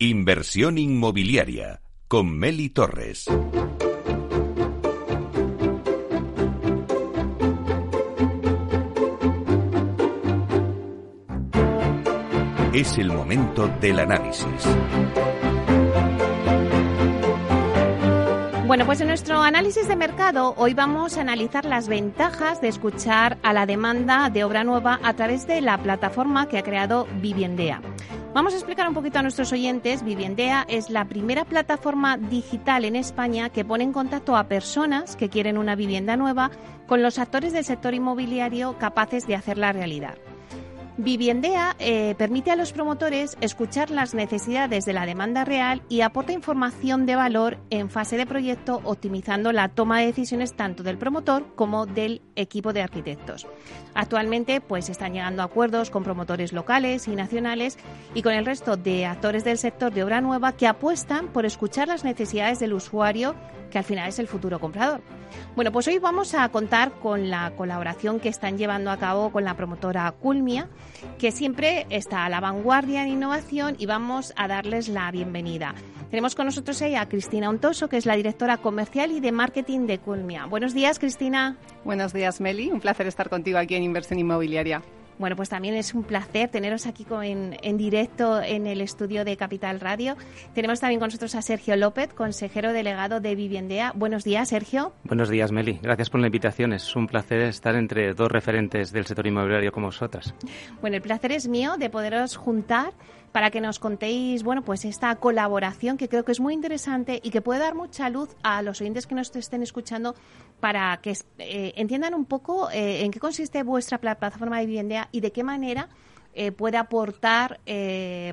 Inversión inmobiliaria con Meli Torres. Es el momento del análisis. Bueno, pues en nuestro análisis de mercado hoy vamos a analizar las ventajas de escuchar a la demanda de obra nueva a través de la plataforma que ha creado Viviendea. Vamos a explicar un poquito a nuestros oyentes. Viviendea es la primera plataforma digital en España que pone en contacto a personas que quieren una vivienda nueva con los actores del sector inmobiliario capaces de hacerla realidad. Viviendea eh, permite a los promotores escuchar las necesidades de la demanda real y aporta información de valor en fase de proyecto, optimizando la toma de decisiones tanto del promotor como del equipo de arquitectos. Actualmente, pues están llegando acuerdos con promotores locales y nacionales y con el resto de actores del sector de obra nueva que apuestan por escuchar las necesidades del usuario que al final es el futuro comprador. Bueno, pues hoy vamos a contar con la colaboración que están llevando a cabo con la promotora Culmia, que siempre está a la vanguardia en innovación y vamos a darles la bienvenida. Tenemos con nosotros a Cristina Ontoso, que es la directora comercial y de marketing de Culmia. Buenos días, Cristina. Buenos días, Meli. Un placer estar contigo aquí en Inversión Inmobiliaria. Bueno, pues también es un placer teneros aquí en, directo en el estudio de Capital Radio. Tenemos también con nosotros a Sergio López, consejero delegado de Viviendea. Buenos días, Sergio. Buenos días, Meli. Gracias por la invitación. Es un placer estar entre dos referentes del sector inmobiliario como vosotras. Bueno, el placer es mío de poderos juntar para que nos contéis, bueno, pues esta colaboración que creo que es muy interesante y que puede dar mucha luz a los oyentes que nos estén escuchando para que eh, entiendan un poco eh, en qué consiste vuestra plataforma de vivienda y de qué manera eh, puede aportar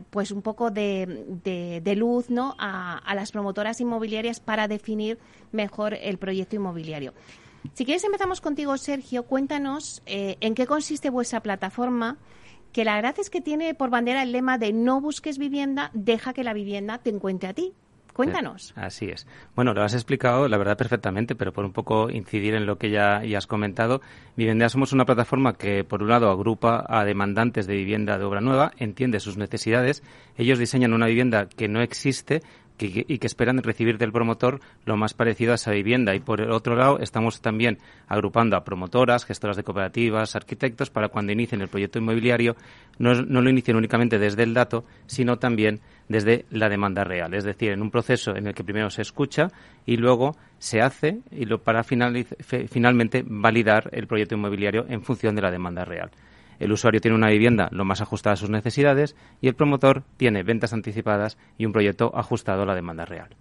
pues un poco de, luz ¿no? A, a, las promotoras inmobiliarias para definir mejor el proyecto inmobiliario. Si quieres empezamos contigo, Sergio. Cuéntanos en qué consiste vuestra plataforma, que la verdad es que tiene por bandera el lema de no busques vivienda, deja que la vivienda te encuentre a ti. Cuéntanos. Así es. Bueno, lo has explicado, la verdad, perfectamente, pero por un poco incidir en lo que ya, ya has comentado, Vivienda somos una plataforma que, por un lado, agrupa a demandantes de vivienda de obra nueva, entiende sus necesidades, ellos diseñan una vivienda que no existe, y que esperan recibir del promotor lo más parecido a esa vivienda. Y por el otro lado, estamos también agrupando a promotoras, gestoras de cooperativas, arquitectos, para cuando inicien el proyecto inmobiliario, no, no lo inicien únicamente desde el dato, sino también desde la demanda real. Es decir, en un proceso en el que primero se escucha y luego se hace y lo, para finalmente validar el proyecto inmobiliario en función de la demanda real. El usuario tiene una vivienda lo más ajustada a sus necesidades y el promotor tiene ventas anticipadas y un proyecto ajustado a la demanda real.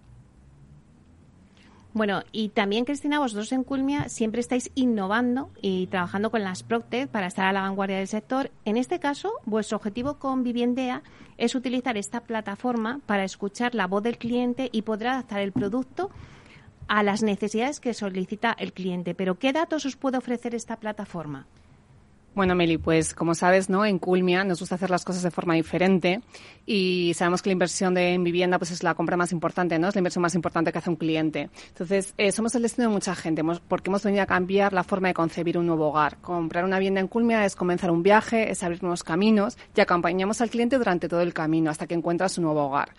Bueno, y también, Cristina, vosotros en Culmia siempre estáis innovando y trabajando con las Procter para estar a la vanguardia del sector. En este caso, vuestro objetivo con Viviendea es utilizar esta plataforma para escuchar la voz del cliente y poder adaptar el producto a las necesidades que solicita el cliente. Pero, ¿qué datos os puede ofrecer esta plataforma? Bueno, Meli, pues como sabes, ¿no? En Culmia nos gusta hacer las cosas de forma diferente y sabemos que la inversión de, en vivienda pues es la compra más importante, ¿no? Es la inversión más importante que hace un cliente. Entonces, eh, somos el destino de mucha gente porque hemos venido a cambiar la forma de concebir un nuevo hogar. Comprar una vivienda en Culmia es comenzar un viaje, es abrir nuevos caminos y acompañamos al cliente durante todo el camino hasta que encuentra su nuevo hogar.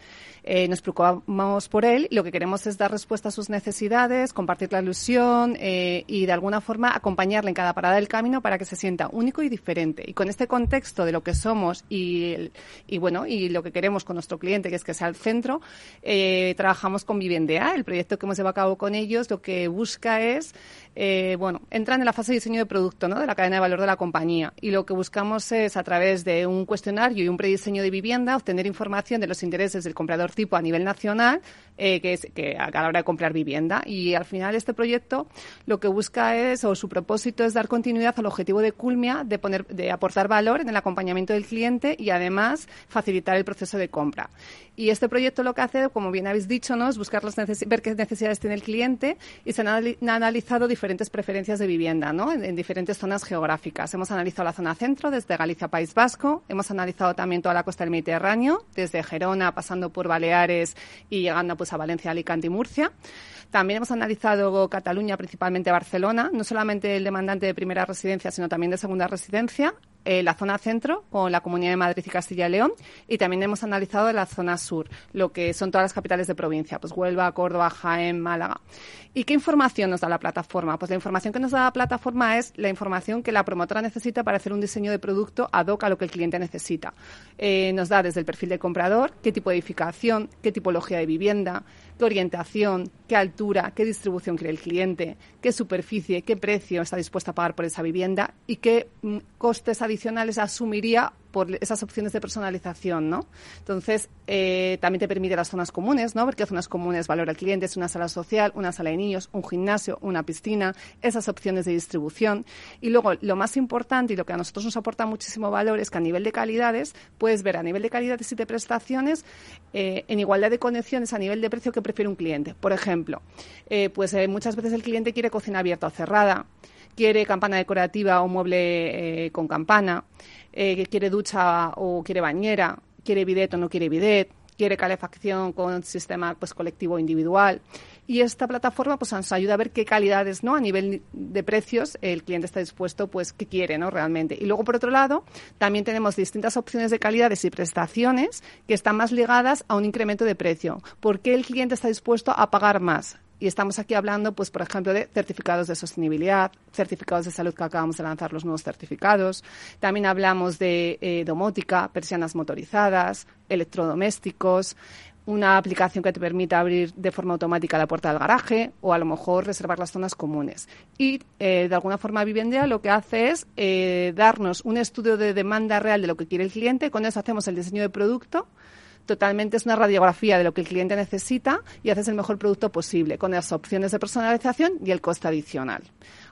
Eh, nos preocupamos por él lo que queremos es dar respuesta a sus necesidades, compartir la ilusión eh, y de alguna forma acompañarle en cada parada del camino para que se sienta único y diferente. Y con este contexto de lo que somos y, y bueno y lo que queremos con nuestro cliente, que es que sea el centro, eh, trabajamos con Vivendea. El proyecto que hemos llevado a cabo con ellos lo que busca es eh, bueno, entran en la fase de diseño de producto, ¿no? De la cadena de valor de la compañía. Y lo que buscamos es, a través de un cuestionario y un prediseño de vivienda, obtener información de los intereses del comprador tipo a nivel nacional, eh, que es que a la hora de comprar vivienda. Y al final este proyecto lo que busca es, o su propósito es dar continuidad al objetivo de Culmia de poner, de aportar valor en el acompañamiento del cliente y además facilitar el proceso de compra. Y este proyecto lo que hace, como bien habéis dicho, ¿no? es buscar las ver qué necesidades tiene el cliente y se han, analizado diferentes preferencias de vivienda ¿no? en, diferentes zonas geográficas. Hemos analizado la zona centro, desde Galicia, País Vasco. Hemos analizado también toda la costa del Mediterráneo, desde Gerona, pasando por Baleares y llegando pues, a Valencia, Alicante y Murcia. También hemos analizado Cataluña, principalmente Barcelona, no solamente el demandante de primera residencia, sino también de segunda residencia eh, la zona centro con la Comunidad de Madrid y Castilla y León y también hemos analizado la zona sur, lo que son todas las capitales de provincia, pues Huelva, Córdoba, Jaén, Málaga. ¿Y qué información nos da la plataforma? Pues la información que nos da la plataforma es la información que la promotora necesita para hacer un diseño de producto ad hoc a lo que el cliente necesita. Eh, nos da desde el perfil del comprador, qué tipo de edificación, qué tipología de vivienda, qué orientación, qué altura, qué distribución quiere el cliente, qué superficie, qué precio está dispuesto a pagar por esa vivienda y qué mm, costes adicionales asumiría por esas opciones de personalización, ¿no? Entonces, eh, también te permite las zonas comunes, ¿no? Porque zonas comunes valora el cliente, es una sala social, una sala de niños, un gimnasio, una piscina, esas opciones de distribución. Y luego, lo más importante y lo que a nosotros nos aporta muchísimo valor es que a nivel de calidades, puedes ver a nivel de calidades y de prestaciones, eh, en igualdad de conexiones a nivel de precio que prefiere un cliente. Por ejemplo, eh, pues muchas veces el cliente quiere cocina abierta o cerrada, quiere campana decorativa o mueble con campana, eh, quiere ducha o quiere bañera, quiere bidet o no quiere bidet, quiere calefacción con sistema pues colectivo individual. Y esta plataforma pues nos ayuda a ver qué calidades, ¿no? A nivel de precios el cliente está dispuesto, pues, qué quiere, ¿no? Realmente. Y luego, por otro lado, también tenemos distintas opciones de calidades y prestaciones que están más ligadas a un incremento de precio. ¿Por qué el cliente está dispuesto a pagar más? Y estamos aquí hablando, pues, por ejemplo, de certificados de sostenibilidad, certificados de salud que acabamos de lanzar los nuevos certificados. También hablamos de eh, domótica, persianas motorizadas, electrodomésticos, una aplicación que te permita abrir de forma automática la puerta del garaje o a lo mejor reservar las zonas comunes. Y eh, de alguna forma Vivienda lo que hace es eh, darnos un estudio de demanda real de lo que quiere el cliente. Con eso hacemos el diseño de producto totalmente es una radiografía de lo que el cliente necesita y haces el mejor producto posible con las opciones de personalización y el coste adicional.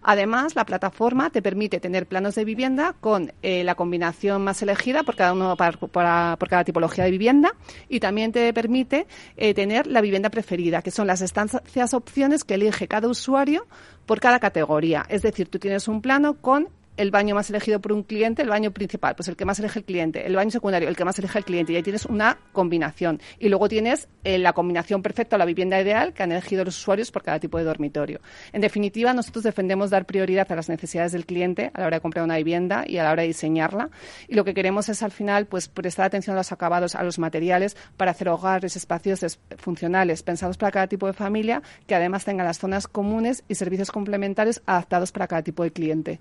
Además, la plataforma te permite tener planos de vivienda con eh, la combinación más elegida por cada uno por cada tipología de vivienda y también te permite eh, tener la vivienda preferida, que son las estancias opciones que elige cada usuario por cada categoría. Es decir, tú tienes un plano con el baño más elegido por un cliente, el baño principal, pues el que más elige el cliente, el baño secundario, el que más elige el cliente, y ahí tienes una combinación. Y luego tienes eh, la combinación perfecta o la vivienda ideal que han elegido los usuarios por cada tipo de dormitorio. En definitiva, nosotros defendemos dar prioridad a las necesidades del cliente a la hora de comprar una vivienda y a la hora de diseñarla. Y lo que queremos es al final, pues prestar atención a los acabados, a los materiales, para hacer hogares, espacios funcionales, pensados para cada tipo de familia, que además tengan las zonas comunes y servicios complementarios adaptados para cada tipo de cliente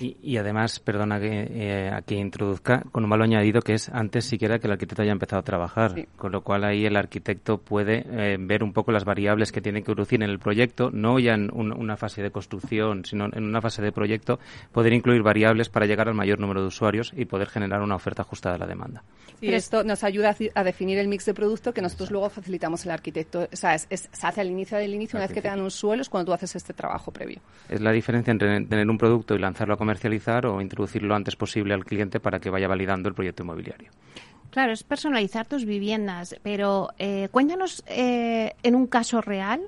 y, además, perdona que eh, aquí introduzca, con un malo añadido que es antes siquiera que el arquitecto haya empezado a trabajar, con lo cual ahí el arquitecto puede eh, ver un poco las variables que tiene que producir en el proyecto, no ya en una fase de construcción, sino en una fase de proyecto, poder incluir variables para llegar al mayor número de usuarios y poder generar una oferta ajustada a la demanda. Y esto nos ayuda a, definir el mix de producto que nosotros luego facilitamos al arquitecto. O sea, se hace al inicio del inicio, una vez que te dan un suelo, es cuando tú haces este trabajo previo. Es la diferencia entre tener un producto y lanzarlo a comercializar o introducirlo lo antes posible al cliente para que vaya validando el proyecto inmobiliario. Claro, es personalizar tus viviendas, pero eh, cuéntanos eh, en un caso real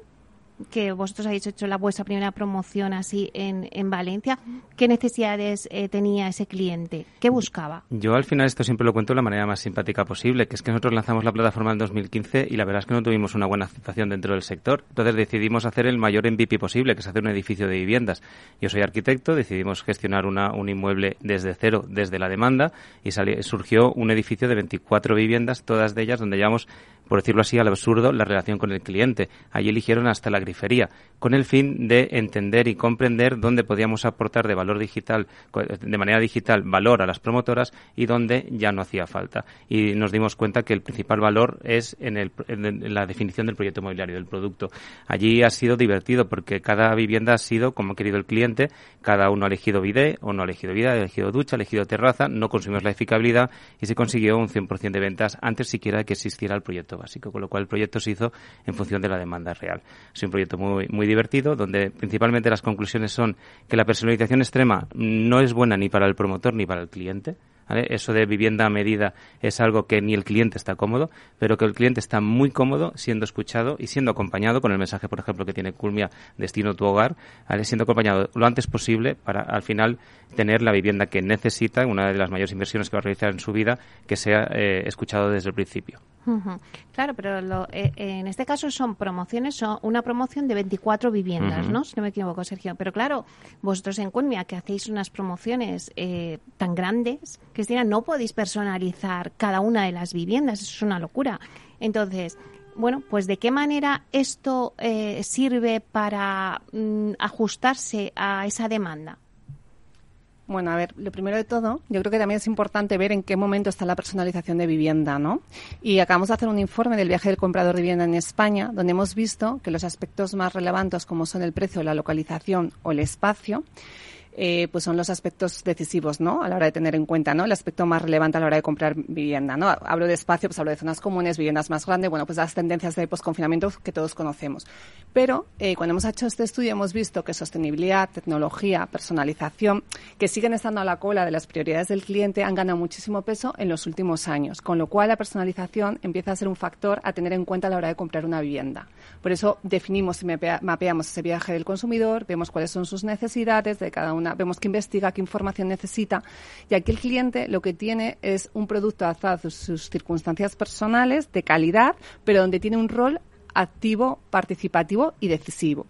que vosotros habéis hecho la vuestra primera promoción así en, en Valencia, ¿qué necesidades eh, tenía ese cliente? ¿Qué buscaba? Yo al final esto siempre lo cuento de la manera más simpática posible, que es que nosotros lanzamos la plataforma en 2015 y la verdad es que no tuvimos una buena aceptación dentro del sector. Entonces decidimos hacer el mayor MVP posible, que es hacer un edificio de viviendas. Yo soy arquitecto, decidimos gestionar una, un inmueble desde cero, desde la demanda, y surgió un edificio de 24 viviendas, todas de ellas donde llevamos por decirlo así, al absurdo, la relación con el cliente. Allí eligieron hasta la con el fin de entender y comprender dónde podíamos aportar de valor digital, de manera digital, valor a las promotoras y dónde ya no hacía falta. Y nos dimos cuenta que el principal valor es en, el, en la definición del proyecto inmobiliario, del producto. Allí ha sido divertido porque cada vivienda ha sido como ha querido el cliente, cada uno ha elegido bidet o no ha elegido bidet, ha elegido ducha, ha elegido terraza, no consumimos la edificabilidad y se consiguió un 100% de ventas antes siquiera de que existiera el proyecto básico, con lo cual el proyecto se hizo en función de la demanda real. Proyecto muy, muy divertido, donde principalmente las conclusiones son que la personalización extrema no es buena ni para el promotor ni para el cliente. Eso de vivienda a medida es algo que ni el cliente está cómodo, pero que el cliente está muy cómodo siendo escuchado y siendo acompañado con el mensaje, por ejemplo, que tiene Culmia, Destino tu hogar, siendo acompañado lo antes posible para al final tener la vivienda que necesita, una de las mayores inversiones que va a realizar en su vida, que sea eh, escuchado desde el principio. Claro, pero lo, eh, en este caso son promociones, son una promoción de 24 viviendas, ¿no? Si no me equivoco, Sergio. Pero claro, vosotros en Culmia, que hacéis unas promociones eh, tan grandes, Cristina, no podéis personalizar cada una de las viviendas, eso es una locura. Entonces, bueno, pues de qué manera esto eh, sirve para mm, ajustarse a esa demanda. Bueno, a ver, lo primero de todo, yo creo que también es importante ver en qué momento está la personalización de vivienda, ¿no? Y acabamos de hacer un informe del viaje del comprador de vivienda en España, donde hemos visto que los aspectos más relevantes, como son el precio, la localización o el espacio, eh, pues son los aspectos decisivos, ¿no? A la hora de tener en cuenta, ¿no? El aspecto más relevante a la hora de comprar vivienda, ¿no? Hablo de espacio, pues hablo de zonas comunes, viviendas más grandes, bueno, pues las tendencias de posconfinamiento que todos conocemos. Pero eh, cuando hemos hecho este estudio hemos visto que sostenibilidad, tecnología, personalización, que siguen estando a la cola de las prioridades del cliente, han ganado muchísimo peso en los últimos años, con lo cual la personalización empieza a ser un factor a tener en cuenta a la hora de comprar una vivienda. Por eso definimos y mapeamos ese viaje del consumidor, vemos cuáles son sus necesidades de cada una vemos que investiga, qué información necesita. Y aquí el cliente lo que tiene es un producto adaptado a sus circunstancias personales, de calidad, pero donde tiene un rol activo, participativo y decisivo.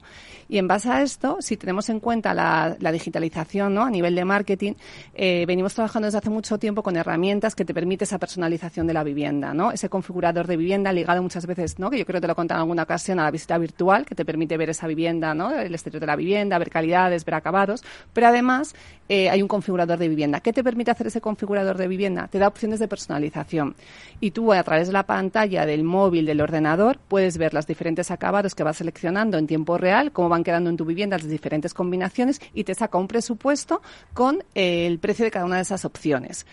Y en base a esto, si tenemos en cuenta la, digitalización ¿no? a nivel de marketing, eh, venimos trabajando desde hace mucho tiempo con herramientas que te permiten esa personalización de la vivienda, ¿no? Ese configurador de vivienda ligado muchas veces, ¿no? Que yo creo que te lo contado en alguna ocasión a la visita virtual, que te permite ver esa vivienda, ¿no? El exterior de la vivienda, ver calidades, ver acabados. Pero además eh, hay un configurador de vivienda. ¿Qué te permite hacer ese configurador de vivienda? Te da opciones de personalización. Y tú a través de la pantalla del móvil, del ordenador, puedes ver los diferentes acabados que vas seleccionando en tiempo real, cómo van quedando en tu vivienda las diferentes combinaciones y te saca un presupuesto con el precio de cada una de esas opciones.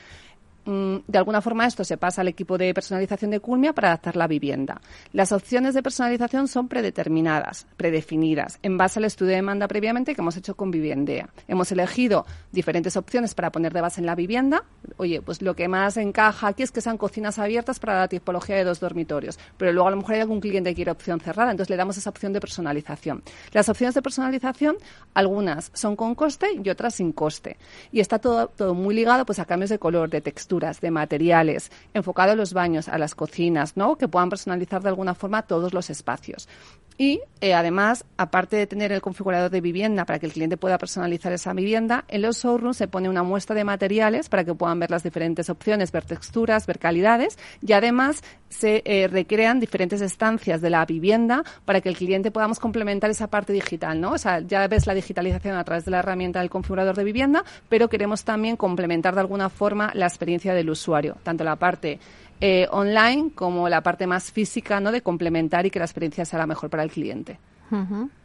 Mm, de alguna forma esto se pasa al equipo de personalización de Culmia para adaptar la vivienda. Las opciones de personalización son predeterminadas, predefinidas, en base al estudio de demanda previamente que hemos hecho con Viviendea. Hemos elegido diferentes opciones para poner de base en la vivienda. Oye, pues lo que más encaja aquí es que sean cocinas abiertas para la tipología de dos dormitorios, pero luego a lo mejor hay algún cliente que quiere opción cerrada, entonces le damos esa opción de personalización. Las opciones de personalización, algunas son con coste y otras sin coste. Y está todo, todo muy ligado pues a cambios de color, de textura de materiales, enfocado a los baños, a las cocinas, ¿no? Que puedan personalizar de alguna forma todos los espacios. Y eh, además, aparte de tener el configurador de vivienda para que el cliente pueda personalizar esa vivienda, en los showrooms se pone una muestra de materiales para que puedan ver las diferentes opciones, ver texturas, ver calidades y además se eh, recrean diferentes estancias de la vivienda para que el cliente podamos complementar esa parte digital, ¿no? O sea, ya ves la digitalización a través de la herramienta del configurador de vivienda, pero queremos también complementar de alguna forma la experiencia del usuario, tanto la parte eh, online como la parte más física, ¿no? De complementar y que la experiencia sea la mejor para el cliente.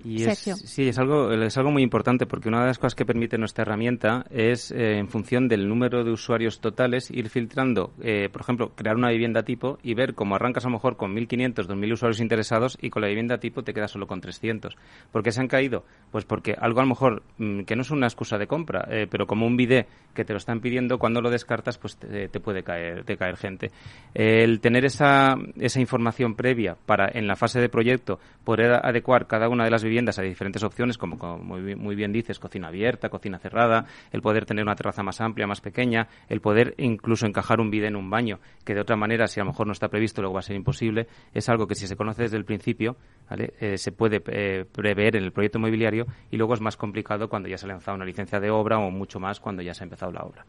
Y es, sí, es algo, es algo muy importante porque una de las cosas que permite nuestra herramienta es, eh, en función del número de usuarios totales, ir filtrando, eh, por ejemplo, crear una vivienda tipo y ver cómo arrancas a lo mejor con 1.500, 2.000 usuarios interesados y con la vivienda tipo te quedas solo con 300. ¿Por qué se han caído? Pues porque algo a lo mejor mm, que no es una excusa de compra, eh, pero como un bidet que te lo están pidiendo, cuando lo descartas, pues te, puede caer, te caer gente. el tener esa, esa información previa para, en la fase de proyecto, poder adecuar cada una de las viviendas hay diferentes opciones, como, muy, bien dices, cocina abierta, cocina cerrada, el poder tener una terraza más amplia, más pequeña, el poder incluso encajar un bidet en un baño, que de otra manera, si a lo mejor no está previsto, luego va a ser imposible, es algo que si se conoce desde el principio, eh, se puede eh, prever en el proyecto inmobiliario y luego es más complicado cuando ya se ha lanzado una licencia de obra o mucho más cuando ya se ha empezado la obra.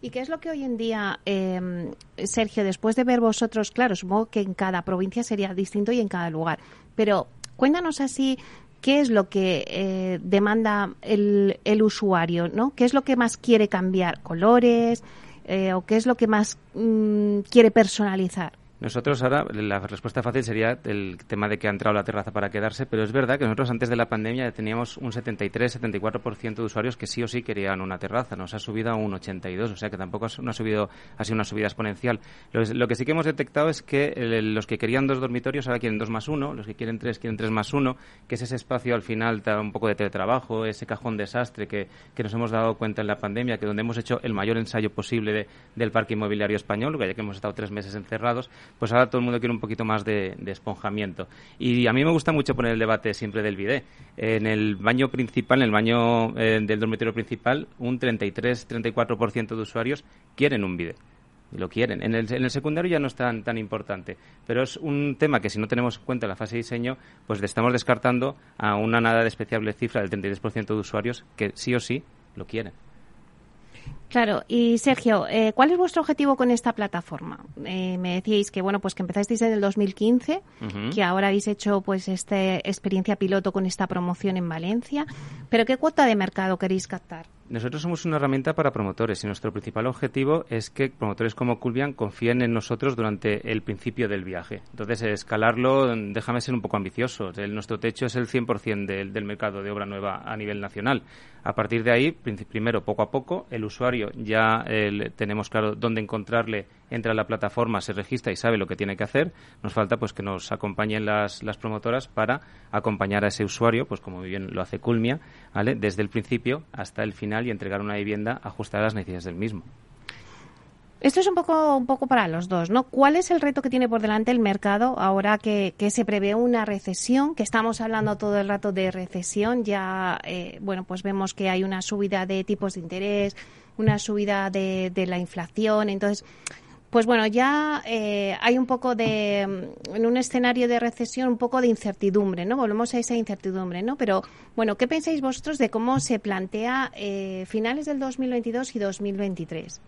¿Y qué es lo que hoy en día, em, Sergio, después de ver vosotros, claro, supongo que en cada provincia sería distinto y en cada lugar, pero Cuéntanos así qué es lo que eh, demanda el, el, usuario, ¿no? ¿Qué es lo que más quiere cambiar? ¿Colores? Eh, ¿O qué es lo que más mm, quiere personalizar? Nosotros ahora, la respuesta fácil sería el tema de que ha entrado la terraza para quedarse, pero es verdad que nosotros antes de la pandemia teníamos un 73-74% de usuarios que sí o sí querían una terraza. Nos ha subido a un 82, o sea que tampoco ha, subido, ha sido una subida exponencial. Lo, que sí que hemos detectado es que los que querían dos dormitorios ahora quieren dos más uno, los que quieren tres quieren tres más uno, que es ese espacio al final un poco de teletrabajo, ese cajón desastre que, que nos hemos dado cuenta en la pandemia, que donde hemos hecho el mayor ensayo posible del parque inmobiliario español, ya que hemos estado tres meses encerrados, pues ahora todo el mundo quiere un poquito más de, esponjamiento. Y a mí me gusta mucho poner el debate siempre del bidet. En el baño principal, en el baño eh, del dormitorio principal, un 33-34% de usuarios quieren un bidet. y lo quieren. En el, en el secundario ya no es tan, tan importante, pero es un tema que si no tenemos en cuenta en la fase de diseño, pues estamos descartando a una nada despreciable cifra del 33% de usuarios que sí o sí lo quieren. Claro, y Sergio, eh, ¿cuál es vuestro objetivo con esta plataforma? Eh, me decíais que bueno, pues que empezasteis en el 2015, que ahora habéis hecho pues esta experiencia piloto con esta promoción en Valencia, pero ¿qué cuota de mercado queréis captar? Nosotros somos una herramienta para promotores y nuestro principal objetivo es que promotores como Culvian confíen en nosotros durante el principio del viaje. Entonces, escalarlo, déjame ser un poco ambicioso. nuestro techo es el 100% del, del mercado de obra nueva a nivel nacional. A partir de ahí, primero, poco a poco, el usuario ya tenemos claro dónde encontrarle, entra a la plataforma, se registra y sabe lo que tiene que hacer. Nos falta pues que nos acompañen las, las promotoras para acompañar a ese usuario, pues como bien lo hace Culmia, ¿vale? desde el principio hasta el final y entregar una vivienda ajustada a las necesidades del mismo. Esto es un poco, un poco para los dos, ¿no? ¿Cuál es el reto que tiene por delante el mercado ahora que, se prevé una recesión? Que estamos hablando todo el rato de recesión. Ya, eh, bueno, pues vemos que hay una subida de tipos de interés, una subida de, la inflación. Entonces, pues bueno, ya eh, hay un poco de, en un escenario de recesión, un poco de incertidumbre, ¿no? Volvemos a esa incertidumbre, ¿no? Pero, bueno, ¿qué pensáis vosotros de cómo se plantea eh, finales del 2022 y 2023?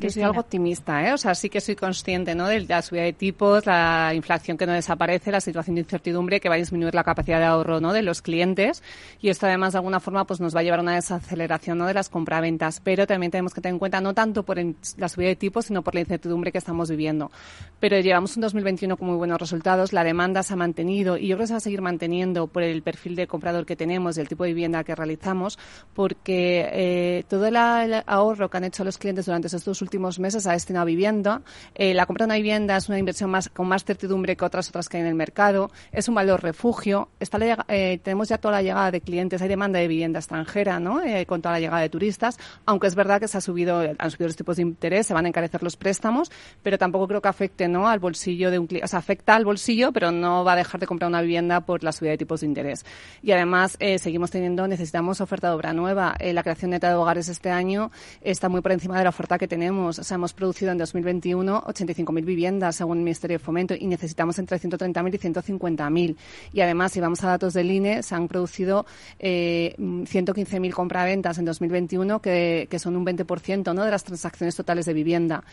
Yo soy algo optimista, ¿eh? O sea, sí que soy consciente, ¿no? De la subida de tipos, la inflación que no desaparece, la situación de incertidumbre que va a disminuir la capacidad de ahorro, ¿no? De los clientes. Y esto además, de alguna forma, pues nos va a llevar a una desaceleración, ¿no? De las compraventas. Pero también tenemos que tener en cuenta no tanto por la subida de tipos, sino por la incertidumbre que estamos viviendo. Pero llevamos un 2021 con muy buenos resultados. La demanda se ha mantenido y yo creo que se va a seguir manteniendo por el perfil de comprador que tenemos y el tipo de vivienda que realizamos, porque eh, todo el ahorro que han hecho los clientes durante estos últimos últimos meses ha destinado a vivienda. Eh, la compra de una vivienda es una inversión más, con más certidumbre que otras otras que hay en el mercado. Es un valor refugio. Está eh, tenemos ya toda la llegada de clientes. Hay demanda de vivienda extranjera, ¿no? Eh, con toda la llegada de turistas. Aunque es verdad que se ha subido, han subido los tipos de interés, se van a encarecer los préstamos, pero tampoco creo que afecte, ¿no? Al bolsillo de un cliente. O sea, afecta al bolsillo, pero no va a dejar de comprar una vivienda por la subida de tipos de interés. Y además, seguimos teniendo, necesitamos oferta de obra nueva. la creación neta de hogares este año está muy por encima de la oferta que tenemos o sea, hemos producido en 2021 85.000 viviendas según el Ministerio de Fomento y necesitamos entre 130.000 y 150.000. Y además, si vamos a datos del INE, se han producido eh, 115.000 compraventas en 2021, que, que son un 20% ¿no? de las transacciones totales de vivienda.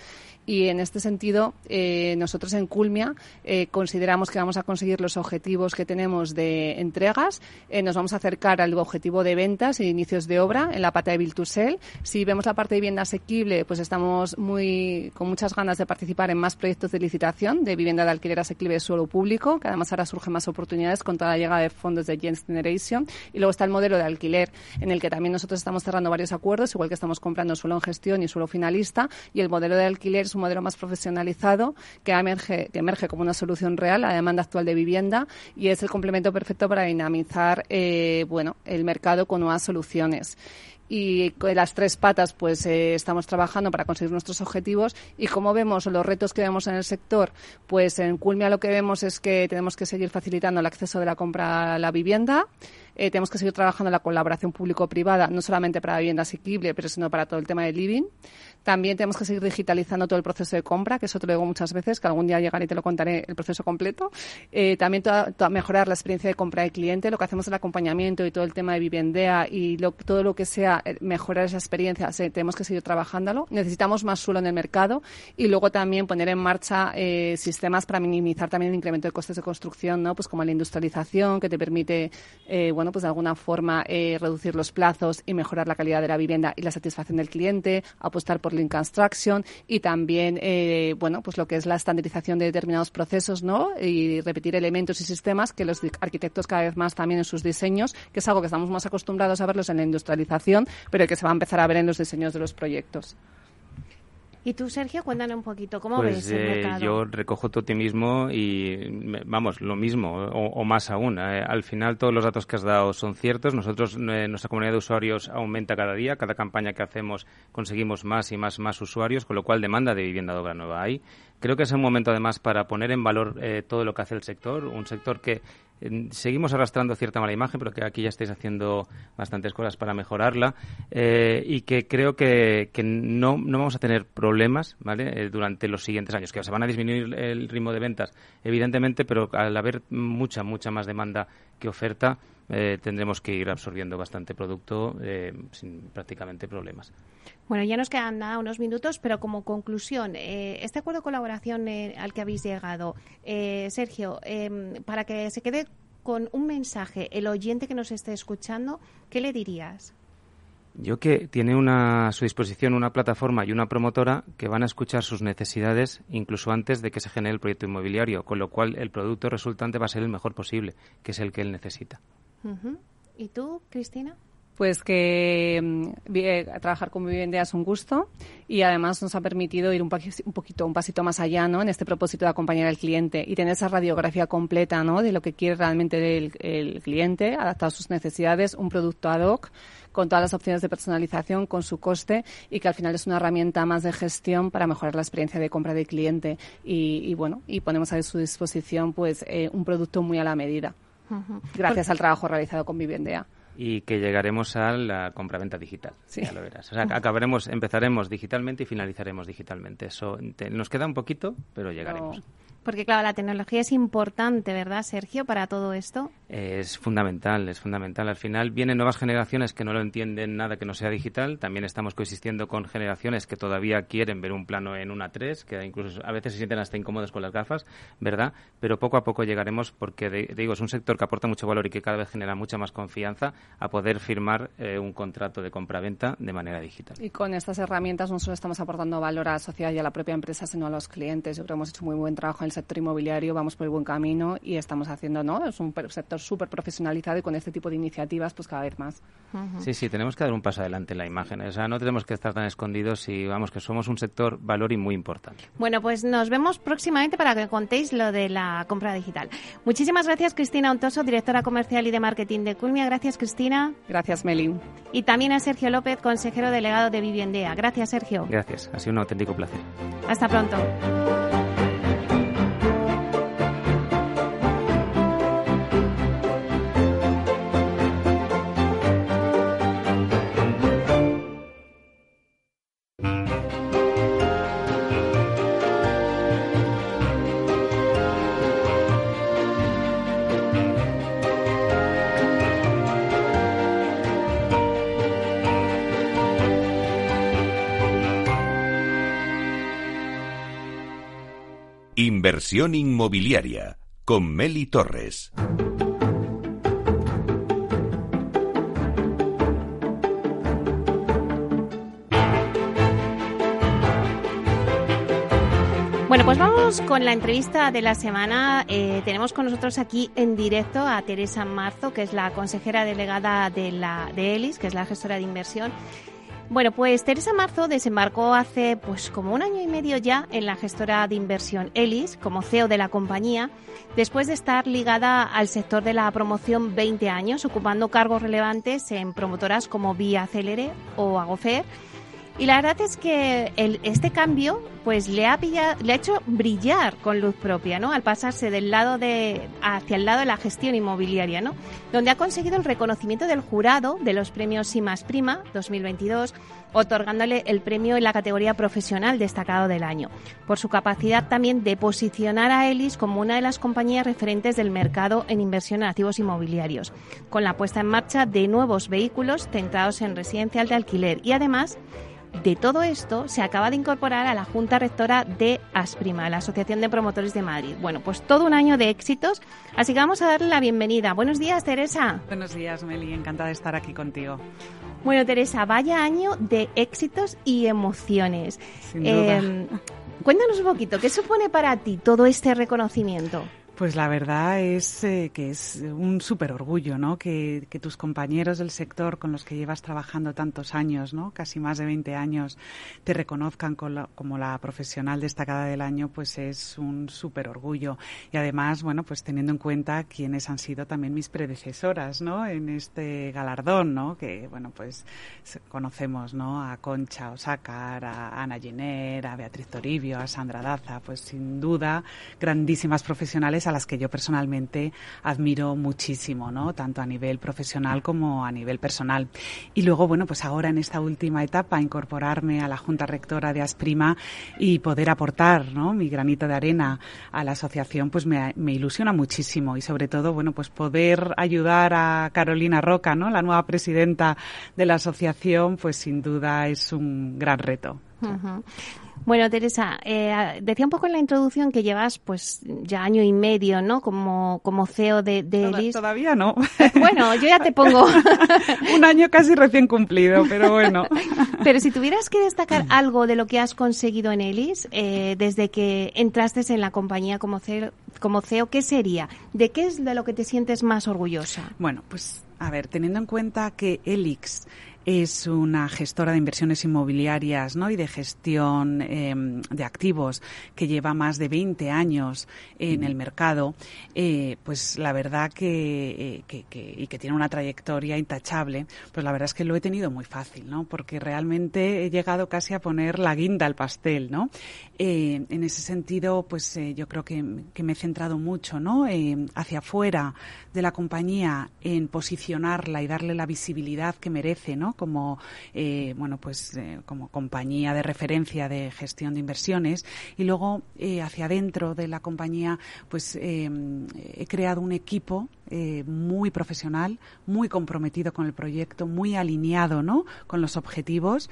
Y en este sentido, eh, nosotros en Culmia eh, consideramos que vamos a conseguir los objetivos que tenemos de entregas. Eh, nos vamos a acercar al objetivo de ventas e inicios de obra en la pata de Biltusel. Si vemos la parte de vivienda asequible, pues estamos muy con muchas ganas de participar en más proyectos de licitación de vivienda de alquiler asequible de suelo público, que además ahora surgen más oportunidades con toda la llegada de fondos de Gens Generation. Y luego está el modelo de alquiler, en el que también nosotros estamos cerrando varios acuerdos, igual que estamos comprando suelo en gestión y suelo finalista. Y el modelo de alquiler un modelo más profesionalizado que emerge, que emerge como una solución real a la demanda actual de vivienda y es el complemento perfecto para dinamizar eh, bueno, el mercado con nuevas soluciones y con las tres patas pues eh, estamos trabajando para conseguir nuestros objetivos y como vemos los retos que vemos en el sector pues en Culmia lo que vemos es que tenemos que seguir facilitando el acceso de la compra a la vivienda eh, tenemos que seguir trabajando la colaboración público-privada, no solamente para vivienda asequible, pero sino para todo el tema de living. También tenemos que seguir digitalizando todo el proceso de compra, que eso te lo digo muchas veces, que algún día llegaré y te lo contaré el proceso completo. Eh, también mejorar la experiencia de compra del cliente, lo que hacemos el acompañamiento y todo el tema de vivendea y todo lo que sea eh, mejorar esa experiencia, tenemos que seguir trabajándolo. Necesitamos más suelo en el mercado y luego también poner en marcha eh, sistemas para minimizar también el incremento de costes de construcción, ¿no? Pues como la industrialización, que te permite, bueno, pues de alguna forma reducir los plazos y mejorar la calidad de la vivienda y la satisfacción del cliente, apostar por Lean Construction y también, eh, bueno, pues lo que es la estandarización de determinados procesos, ¿no? Y repetir elementos y sistemas que los arquitectos cada vez más también en sus diseños, que es algo que estamos más acostumbrados a verlos en la industrialización, pero que se va a empezar a ver en los diseños de los proyectos. Y tú, Sergio, cuéntanos un poquito, ¿cómo pues, ves el eh, mercado? yo recojo tu optimismo y, vamos, lo mismo, o, más aún. Eh, al final, todos los datos que has dado son ciertos. Nosotros, eh, nuestra comunidad de usuarios aumenta cada día. Cada campaña que hacemos conseguimos más y más, más usuarios, con lo cual demanda de vivienda de obra nueva hay. Creo que es un momento además para poner en valor eh, todo lo que hace el sector, un sector que seguimos arrastrando cierta mala imagen, pero que aquí ya estáis haciendo bastantes cosas para mejorarla eh, y que creo que, no, no, vamos a tener problemas ¿vale? Eh, durante los siguientes años, que se van a disminuir el ritmo de ventas, evidentemente, pero al haber mucha, mucha más demanda que oferta, eh, tendremos que ir absorbiendo bastante producto sin prácticamente problemas. Bueno, ya nos quedan unos minutos, pero como conclusión, este acuerdo de colaboración al que habéis llegado, Sergio, em, para que se quede con un mensaje el oyente que nos esté escuchando, ¿qué le dirías? Yo que tiene a su disposición una plataforma y una promotora que van a escuchar sus necesidades incluso antes de que se genere el proyecto inmobiliario, con lo cual el producto resultante va a ser el mejor posible, que es el que él necesita. ¿Y tú, Cristina? Pues que mm, eh, trabajar con Vivienda es un gusto y además nos ha permitido ir un, un, poquito, un pasito más allá, ¿no? En este propósito de acompañar al cliente y tener esa radiografía completa, ¿no? De lo que quiere realmente el, cliente, adaptado a sus necesidades, un producto ad hoc con todas las opciones de personalización, con su coste y que al final es una herramienta más de gestión para mejorar la experiencia de compra del cliente y, bueno, y ponemos a su disposición pues eh, un producto muy a la medida. Gracias al trabajo realizado con Vivendea y que llegaremos a la compraventa digital. Sí. Ya lo verás. O sea, acabaremos, empezaremos digitalmente y finalizaremos digitalmente. Eso nos queda un poquito, pero llegaremos. Porque, claro, la tecnología es importante, ¿verdad, Sergio, para todo esto? Es fundamental, es fundamental. Al final vienen nuevas generaciones que no lo entienden nada que no sea digital. También estamos coexistiendo con generaciones que todavía quieren ver un plano en una 3, que incluso a veces se sienten hasta incómodos con las gafas, ¿verdad? Pero poco a poco llegaremos, porque, digo, es un sector que aporta mucho valor y que cada vez genera mucha más confianza a poder firmar eh, un contrato de compra-venta de manera digital. Y con estas herramientas no solo estamos aportando valor a la sociedad y a la propia empresa, sino a los clientes. Yo creo que hemos hecho muy buen trabajo en el sector inmobiliario vamos por el buen camino y estamos haciendo, ¿no? Es un sector súper profesionalizado y con este tipo de iniciativas, pues cada vez más. Sí, sí, tenemos que dar un paso adelante en la imagen. O sea, no tenemos que estar tan escondidos y vamos, que somos un sector valor y muy importante. Bueno, pues nos vemos próximamente para que contéis lo de la compra digital. Muchísimas gracias, Cristina Ontoso, directora comercial y de marketing de Culmia. Gracias, Cristina. Gracias, Melin. Y también a Sergio López, consejero delegado de Viviendea. Gracias, Sergio. Gracias, ha sido un auténtico placer. Hasta pronto. Inversión inmobiliaria con Meli Torres. Bueno, pues vamos con la entrevista de la semana. Eh, tenemos con nosotros aquí en directo a Teresa Marzo, que es la consejera delegada de, la, de ELIS, que es la gestora de inversión. Bueno, pues Teresa Marzo desembarcó hace pues como un año y medio ya en la gestora de inversión Elis como CEO de la compañía, después de estar ligada al sector de la promoción 20 años, ocupando cargos relevantes en promotoras como Vía Celere o Agofer y la verdad es que este cambio pues le ha, le ha hecho brillar con luz propia, ¿no? Al pasarse del lado de hacia el lado de la gestión inmobiliaria, ¿no? Donde ha conseguido el reconocimiento del jurado de los premios Simas Prima 2022, otorgándole el premio en la categoría profesional destacado del año, por su capacidad también de posicionar a Elis como una de las compañías referentes del mercado en inversión en activos inmobiliarios, con la puesta en marcha de nuevos vehículos centrados en residencial de alquiler y además de todo esto se acaba de incorporar a la Junta Rectora de Asprima, la Asociación de Promotores de Madrid. Bueno, pues todo un año de éxitos, así que vamos a darle la bienvenida. Buenos días, Teresa. Buenos días, Meli, encantada de estar aquí contigo. Bueno, Teresa, vaya año de éxitos y emociones. Sin duda. Em, cuéntanos un poquito, ¿qué supone para ti todo este reconocimiento? Pues la verdad es eh, que es un súper orgullo, ¿no? Que, tus compañeros del sector con los que llevas trabajando tantos años, ¿no? Casi más de 20 años, te reconozcan como la profesional destacada del año, pues es un súper orgullo. Y además, bueno, pues teniendo en cuenta quiénes han sido también mis predecesoras, ¿no? En este galardón, ¿no? Que, bueno, pues conocemos, ¿no? A Concha Osácar, a Ana Giner, a Beatriz Toribio, a Sandra Daza, pues sin duda grandísimas profesionales a las que yo personalmente admiro muchísimo, ¿no? Tanto a nivel profesional como a nivel personal. Y luego, bueno, pues ahora en esta última etapa, incorporarme a la Junta Rectora de Asprima y poder aportar, ¿no? Mi granito de arena a la asociación, pues me, me ilusiona muchísimo y sobre todo, bueno, pues poder ayudar a Carolina Roca, ¿no? La nueva presidenta de la asociación, pues sin duda es un gran reto. Bueno, Teresa, eh, decía un poco en la introducción que llevas pues ya año y medio, ¿no? Como, como CEO de, de Todavía no. Bueno, yo ya te pongo... un año casi recién cumplido, pero bueno. pero si tuvieras que destacar algo de lo que has conseguido en Elis eh, desde que entraste en la compañía como CEO, como CEO, ¿qué sería? ¿De qué es de lo que te sientes más orgullosa? Bueno, pues a ver, teniendo en cuenta que Elix es una gestora de inversiones inmobiliarias ¿no? y de gestión em, de activos que lleva más de 20 años en el mercado, eh, pues la verdad eh, que, y que tiene una trayectoria intachable, pues la verdad es que lo he tenido muy fácil, ¿no? porque realmente he llegado casi a poner la guinda al pastel. ¿no? Eh, en ese sentido, pues yo creo que, me he centrado mucho ¿no? hacia afuera de la compañía en posicionarla y darle la visibilidad que merece, ¿no? como eh, bueno pues eh, como compañía de referencia de gestión de inversiones y luego eh, hacia adentro de la compañía pues he creado un equipo muy profesional muy comprometido con el proyecto muy alineado ¿no? con los objetivos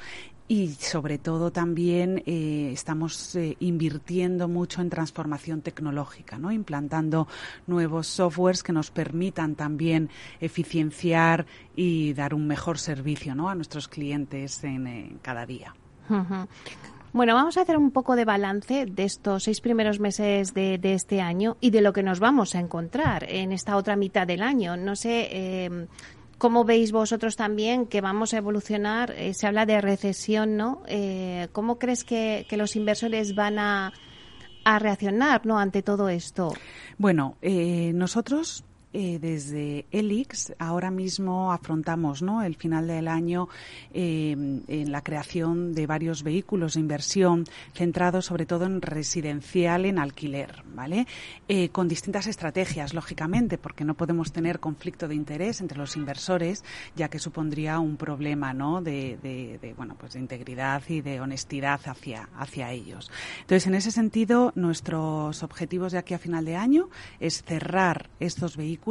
y sobre todo también eh, estamos eh, invirtiendo mucho en transformación tecnológica, ¿no? implantando nuevos softwares que nos permitan también eficienciar y dar un mejor servicio ¿no? a nuestros clientes en, cada día. Bueno, vamos a hacer un poco de balance de estos seis primeros meses de, este año y de lo que nos vamos a encontrar en esta otra mitad del año. No sé, eh, ¿Cómo veis vosotros también que vamos a evolucionar? Eh, se habla de recesión, ¿no? Eh, ¿Cómo crees que, los inversores van a, reaccionar ¿no? ante todo esto? Bueno, eh, nosotros eh, desde Elix ahora mismo afrontamos ¿no? el final del año eh, en la creación de varios vehículos de inversión centrados sobre todo en residencial en alquiler, ¿vale? Eh, con distintas estrategias, lógicamente, porque no podemos tener conflicto de interés entre los inversores, ya que supondría un problema ¿no? de, de, bueno, pues de integridad y de honestidad hacia, hacia ellos. Entonces, en ese sentido, nuestros objetivos de aquí a final de año es cerrar estos vehículos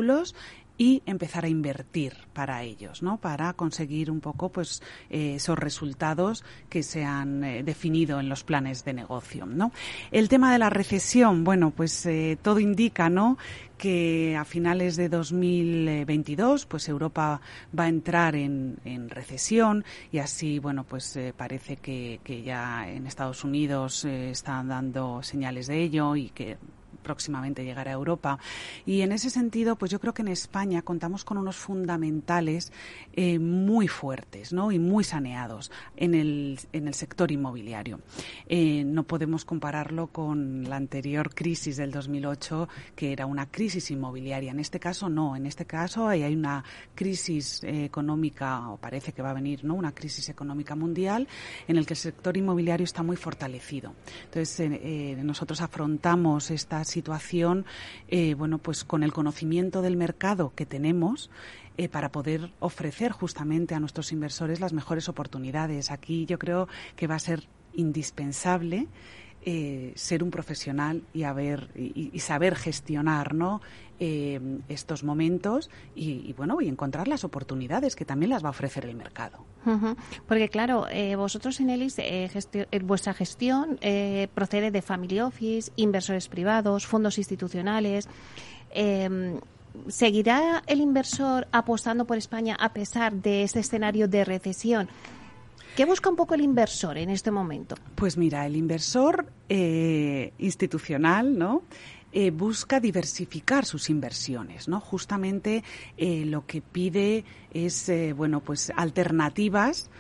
y empezar a invertir para ellos, ¿no? Para conseguir un poco, pues, eh, esos resultados que se han eh, definido en los planes de negocio, ¿no? El tema de la recesión, bueno, pues eh, todo indica, ¿no? que a finales de 2022 pues Europa va a entrar en, recesión y así bueno pues parece que, que, ya en Estados Unidos están dando señales de ello y que próximamente llegará a Europa. Y en ese sentido, pues yo creo que en España contamos con unos fundamentales eh, muy fuertes ¿no? y muy saneados en el, en el sector inmobiliario. Eh, no podemos compararlo con la anterior crisis del 2008, que era una crisis inmobiliaria. En este caso, no. En este caso hay una crisis eh, económica, o parece que va a venir, ¿no? una crisis económica mundial, en el que el sector inmobiliario está muy fortalecido. Entonces, nosotros afrontamos estas situación, eh, bueno, pues con el conocimiento del mercado que tenemos, eh, para poder ofrecer justamente a nuestros inversores las mejores oportunidades. Aquí yo creo que va a ser indispensable eh, ser un profesional y, haber, y, saber gestionar ¿no? Eh, estos momentos y, bueno y encontrar las oportunidades que también las va a ofrecer el mercado. Porque claro, eh, vosotros en Elis, vuestra gestión procede de family office, inversores privados, fondos institucionales. Em, ¿Seguirá el inversor apostando por España a pesar de este escenario de recesión? ¿Qué busca un poco el inversor en este momento? Pues mira, el inversor eh, institucional, ¿no? Eh, busca diversificar sus inversiones, ¿no? Justamente eh, lo que pide es, eh, bueno, pues alternativas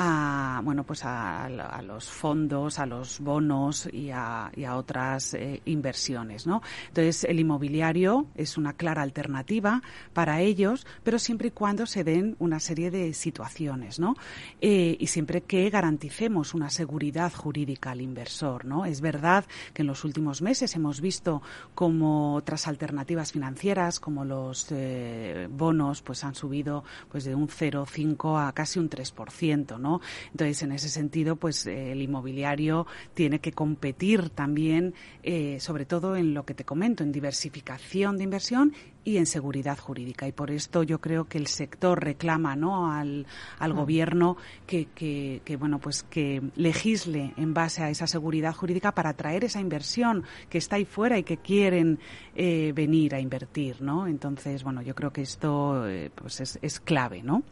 a bueno pues a, los fondos, a los bonos y a, otras eh, inversiones, ¿no? Entonces el inmobiliario es una clara alternativa para ellos, pero siempre y cuando se den una serie de situaciones, ¿no? Eh, y siempre que garanticemos una seguridad jurídica al inversor, ¿no? Es verdad que en los últimos meses hemos visto como otras alternativas financieras, como los eh, bonos, pues han subido pues de un 0,5 a casi un 3%, ¿no? Entonces, en ese sentido, pues eh, el inmobiliario tiene que competir también, eh, sobre todo en lo que te comento, en diversificación de inversión y en seguridad jurídica. Y por esto yo creo que el sector reclama ¿no? al, al mm. gobierno que, que, bueno, pues que legisle en base a esa seguridad jurídica para atraer esa inversión que está ahí fuera y que quieren eh, venir a invertir. ¿no? Entonces, bueno, yo creo que esto pues es, es clave. ¿no?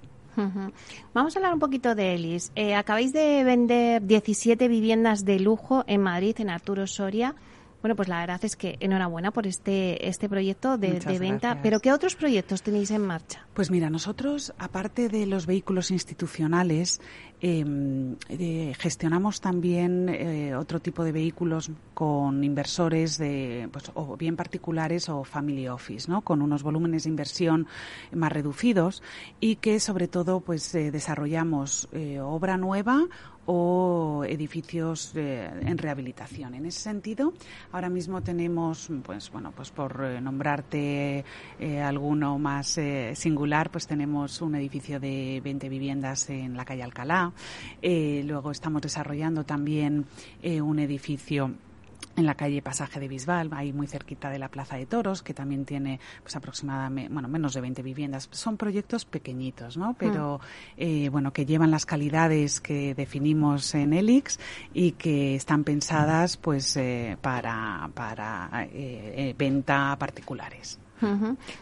Vamos a hablar un poquito de Elis. Eh, acabáis de vender 17 viviendas de lujo en Madrid, en Arturo Soria. Bueno, pues la verdad es que enhorabuena por este, este proyecto de, venta. Pero ¿qué otros proyectos tenéis en marcha? Pues mira, nosotros, aparte de los vehículos institucionales, eh, gestionamos también eh, otro tipo de vehículos con inversores de, pues, o bien particulares o family office, ¿no? Con unos volúmenes de inversión más reducidos y que sobre todo, pues, eh, desarrollamos obra nueva o edificios en rehabilitación. En ese sentido, ahora mismo tenemos, pues bueno, pues por eh, nombrarte eh, alguno más eh, singular, pues tenemos un edificio de 20 viviendas en la calle Alcalá. Luego estamos desarrollando también un edificio en la calle Pasaje de Bisbal, ahí muy cerquita de la Plaza de Toros, que también tiene pues aproximadamente, bueno, menos de 20 viviendas. Son proyectos pequeñitos, ¿no? Pero, mm. eh, bueno, que llevan las calidades que definimos en ELIX y que están pensadas, pues, eh, para, para eh, venta a particulares.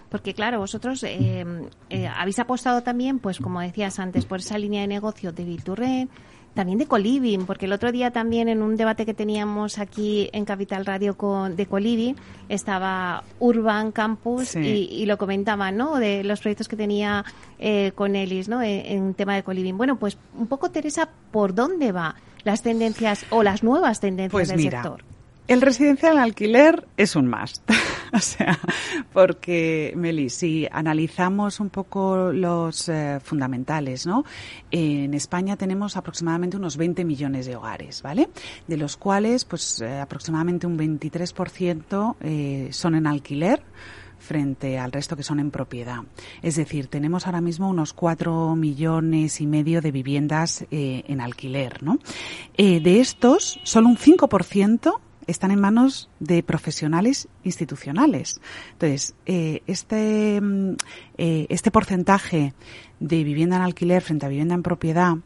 Porque claro, vosotros habéis apostado también, pues como decías antes, por esa línea de negocio de Vilturren, también de Coliving, porque el otro día también en un debate que teníamos aquí en Capital Radio con, de Coliving estaba Urban Campus y, lo comentaban, ¿no? De los proyectos que tenía eh, con Elis, ¿no? En, tema de Coliving. Bueno, pues un poco, Teresa, ¿por dónde va las tendencias o las nuevas tendencias pues del sector? El residencial alquiler es un must. o sea, porque, Meli, si analizamos un poco los eh, fundamentales, ¿no? En España tenemos aproximadamente unos 20 millones de hogares, ¿vale? De los cuales, pues, eh, aproximadamente un 23% eh, son en alquiler frente al resto que son en propiedad. Es decir, tenemos ahora mismo unos 4 millones y medio de viviendas en alquiler, ¿no? de estos, solo un 5% están en manos de profesionales institucionales. Entonces, eh, este, mm, eh, este porcentaje de vivienda en alquiler frente a vivienda en propiedad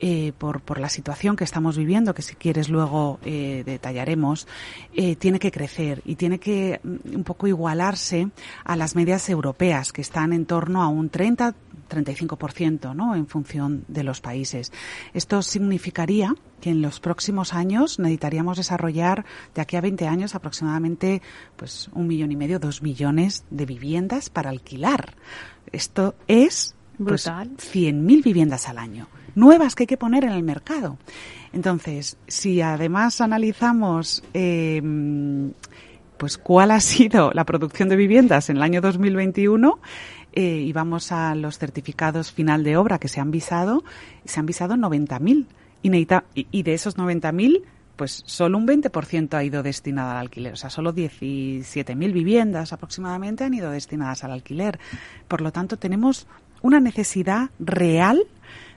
eh, por, la situación que estamos viviendo, que si quieres luego eh, detallaremos, eh, tiene que crecer y tiene que mm, un poco igualarse a las medias europeas, que están en torno a un 30 35%, ¿no? En función de los países. Esto significaría que en los próximos años necesitaríamos desarrollar de aquí a 20 años aproximadamente pues un millón y medio, dos millones de viviendas para alquilar. Esto es pues, 100.000 viviendas al año nuevas que hay que poner en el mercado. Entonces, si además analizamos eh, pues cuál ha sido la producción de viviendas en el año 2021 eh, y vamos a los certificados final de obra que se han visado, se han visado 90.000 y, y de esos 90.000 pues solo un 20% ha ido destinado al alquiler, o sea, solo 17.000 viviendas aproximadamente han ido destinadas al alquiler. Por lo tanto, tenemos una necesidad real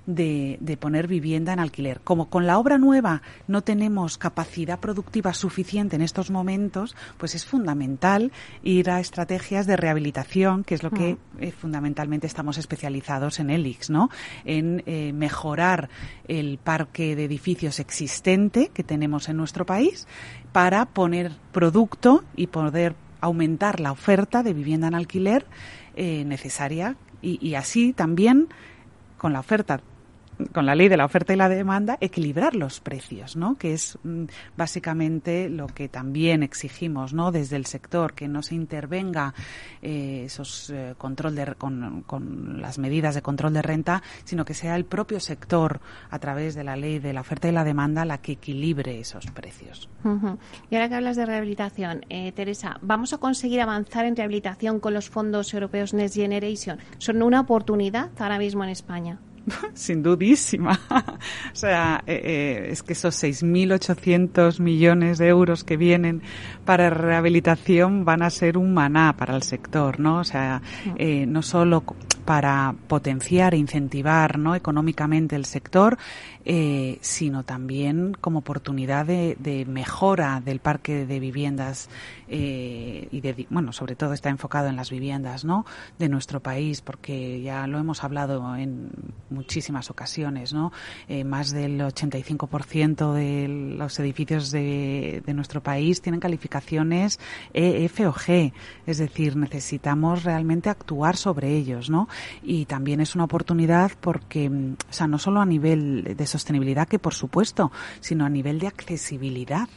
de, de, poner vivienda en alquiler. Como con la obra nueva no tenemos capacidad productiva suficiente en estos momentos, pues es fundamental ir a estrategias de rehabilitación, que es lo que mm. eh, fundamentalmente estamos especializados en ELIX, ¿no? En eh, mejorar el parque de edificios existente que tenemos en nuestro país para poner producto y poder aumentar la oferta de vivienda en alquiler eh, necesaria y, y así también con la oferta con la ley de la oferta y la demanda, equilibrar los precios, ¿no? Que es mm, básicamente lo que también exigimos, ¿no? Desde el sector, que no se intervenga eh, esos eh, control de, con, con, las medidas de control de renta, sino que sea el propio sector, a través de la ley de la oferta y la demanda, la que equilibre esos precios. Y ahora que hablas de rehabilitación, eh, Teresa, ¿vamos a conseguir avanzar en rehabilitación con los fondos europeos Next Generation? ¿Son una oportunidad ahora mismo en España? Sin dudísima. o sea, eh, eh, es que esos 6.800 millones de euros que vienen para rehabilitación van a ser un maná para el sector, ¿no? O sea, eh, no solo para potenciar e incentivar ¿no? económicamente el sector, eh, sino también como oportunidad de, de, mejora del parque de viviendas eh, y de, bueno, sobre todo está enfocado en las viviendas, ¿no? De nuestro país, porque ya lo hemos hablado en muchísimas ocasiones, ¿no? Eh, más del 85% de los edificios de, nuestro país tienen calificaciones E, F o G, es decir, necesitamos realmente actuar sobre ellos, ¿no? Y también es una oportunidad porque, o sea, no solo a nivel de sostenibilidad, que por supuesto, sino a nivel de accesibilidad.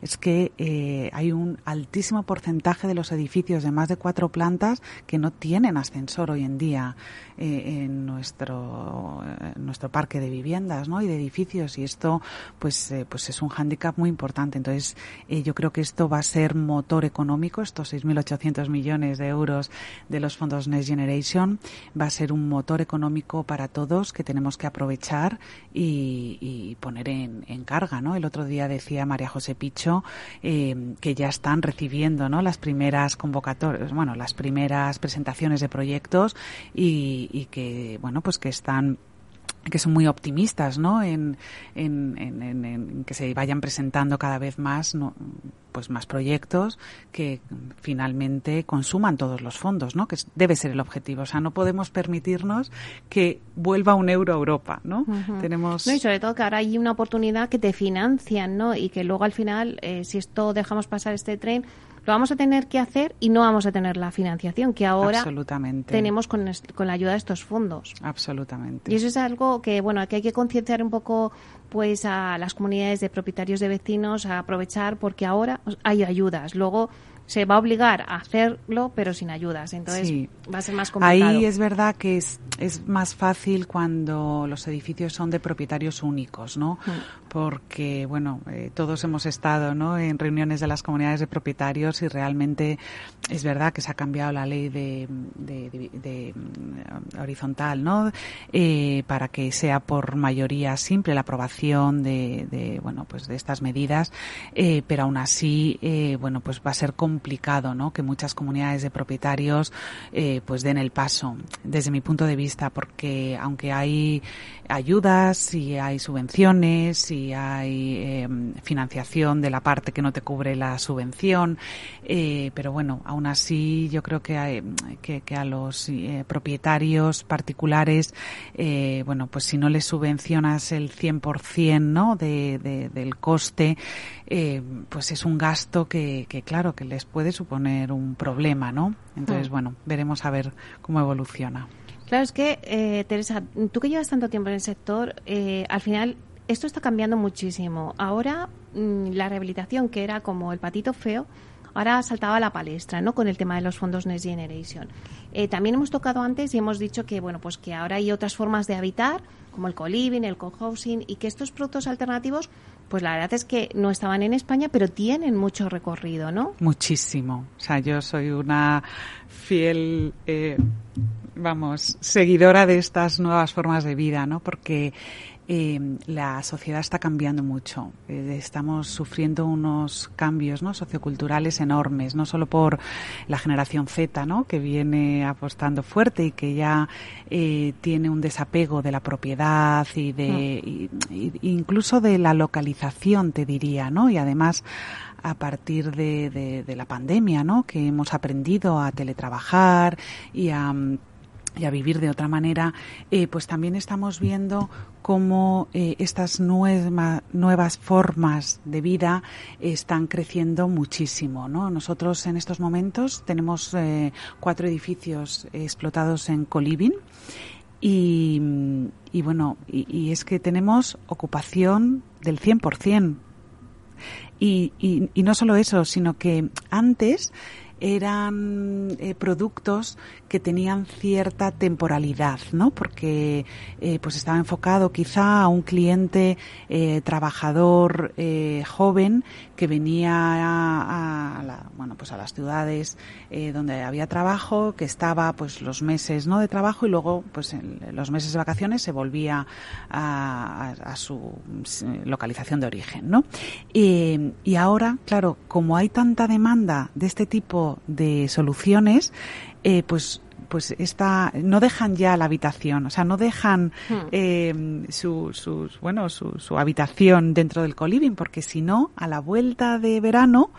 Es que eh, hay un altísimo porcentaje de los edificios de más de cuatro plantas que no tienen ascensor hoy en día eh, en nuestro nuestro parque de viviendas ¿no? y de edificios y esto pues eh, pues es un hándicap muy importante entonces eh, yo creo que esto va a ser motor económico estos 6.800 millones de euros de los fondos Next Generation va a ser un motor económico para todos que tenemos que aprovechar y, y poner en, en carga ¿no? el otro día decía María José Picho eh, que ya están recibiendo ¿no? las primeras convocatorias, bueno, las primeras presentaciones de proyectos y, y que, bueno, pues que están que son muy optimistas, ¿no? En, en, en, en, que se vayan presentando cada vez más, ¿no? pues más proyectos que finalmente consuman todos los fondos, ¿no? Que debe ser el objetivo. O sea, no podemos permitirnos que vuelva un euro a Europa, ¿no? Uh -huh. Tenemos. No, y sobre todo que ahora hay una oportunidad que te financian, ¿no? Y que luego al final, eh, si esto dejamos pasar este tren, lo vamos a tener que hacer y no vamos a tener la financiación que ahora tenemos con, con, la ayuda de estos fondos. Absolutamente. Y eso es algo que, bueno, que hay que concienciar un poco pues a las comunidades de propietarios de vecinos a aprovechar porque ahora hay ayudas. Luego se va a obligar a hacerlo, pero sin ayudas. Entonces sí. va a ser más complicado. Ahí es verdad que es, es más fácil cuando los edificios son de propietarios únicos, ¿no? Mm. Porque, bueno, eh, todos hemos estado, ¿no? En reuniones de las comunidades de propietarios y realmente es verdad que se ha cambiado la ley de, de, de, de horizontal, ¿no? Eh, para que sea por mayoría simple la aprobación de, bueno, pues de estas medidas, eh, pero aún así, eh, bueno, pues va a ser complicado, ¿no? Que muchas comunidades de propietarios, eh, pues den el paso, desde mi punto de vista, porque aunque hay ayudas y hay subvenciones y hay eh, financiación de la parte que no te cubre la subvención, eh, pero bueno, aún así yo creo que, hay, que, que a los eh, propietarios particulares, eh, bueno, pues si no les subvencionas el 100% ¿no? de, de, del coste, eh, pues es un gasto que, que, claro, que les puede suponer un problema, ¿no? Entonces, mm. bueno, veremos a ver cómo evoluciona. Claro, es que, eh, Teresa, tú que llevas tanto tiempo en el sector, eh, al final esto está cambiando muchísimo. Ahora mmm, la rehabilitación, que era como el patito feo, ahora saltaba a la palestra, ¿no? Con el tema de los fondos Next Generation. Eh, también hemos tocado antes y hemos dicho que, bueno, pues que ahora hay otras formas de habitar, como el co-living, el co-housing, y que estos productos alternativos, pues la verdad es que no estaban en España, pero tienen mucho recorrido, ¿no? Muchísimo. O sea, yo soy una fiel eh, vamos, seguidora de estas nuevas formas de vida, ¿no? Porque eh, la sociedad está cambiando mucho. Eh, estamos sufriendo unos cambios ¿no? socioculturales enormes, no solo por la generación Z, ¿no? que viene apostando fuerte y que ya eh, tiene un desapego de la propiedad y de mm. y, y incluso de la localización, te diría, ¿no? Y además a partir de, de, de la pandemia, ¿no? Que hemos aprendido a teletrabajar y a y a vivir de otra manera, eh, pues también estamos viendo cómo eh, estas nueva, nuevas formas de vida están creciendo muchísimo. ¿no? Nosotros en estos momentos tenemos eh, cuatro edificios explotados en Coliving Y, y bueno, y, y, es que tenemos ocupación del 100%. Y, y, y no solo eso, sino que antes eran eh, productos que tenían cierta temporalidad, ¿no? Porque eh, pues estaba enfocado quizá a un cliente eh, trabajador joven que venía a, la, bueno pues a las ciudades donde había trabajo, que estaba pues los meses no de trabajo y luego pues en los meses de vacaciones se volvía a, a, su localización de origen, ¿no? Y ahora, claro, como hay tanta demanda de este tipo de soluciones, eh, pues pues esta no dejan ya la habitación, o sea, no dejan hmm. eh, su, su, bueno su, su habitación dentro del coliving, porque si no, a la vuelta de verano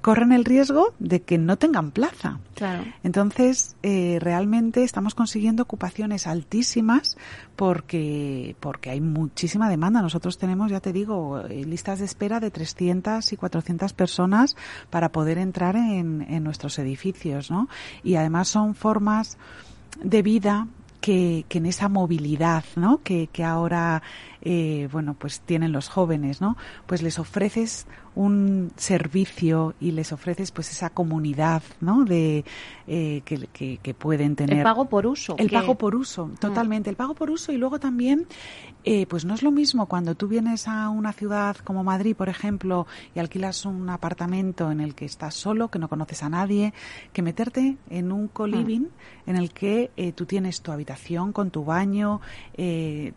corren el riesgo de que no tengan plaza. Claro. Entonces, eh, realmente estamos consiguiendo ocupaciones altísimas porque, porque hay muchísima demanda. Nosotros tenemos, ya te digo, eh, listas de espera de 300 y 400 personas para poder entrar en, en nuestros edificios, ¿no? Y además son formas de vida que, que en esa movilidad, ¿no? Que, que ahora, eh, bueno, pues tienen los jóvenes, ¿no? Pues les ofreces un servicio y les ofreces pues esa comunidad no de eh, que, que, que, pueden tener el pago por uso el pago por uso totalmente mm. el pago por uso y luego también eh, pues no es lo mismo cuando tú vienes a una ciudad como Madrid por ejemplo y alquilas un apartamento en el que estás solo que no conoces a nadie que meterte en un coliving mm. en el que eh, tú tienes tu habitación con tu baño eh,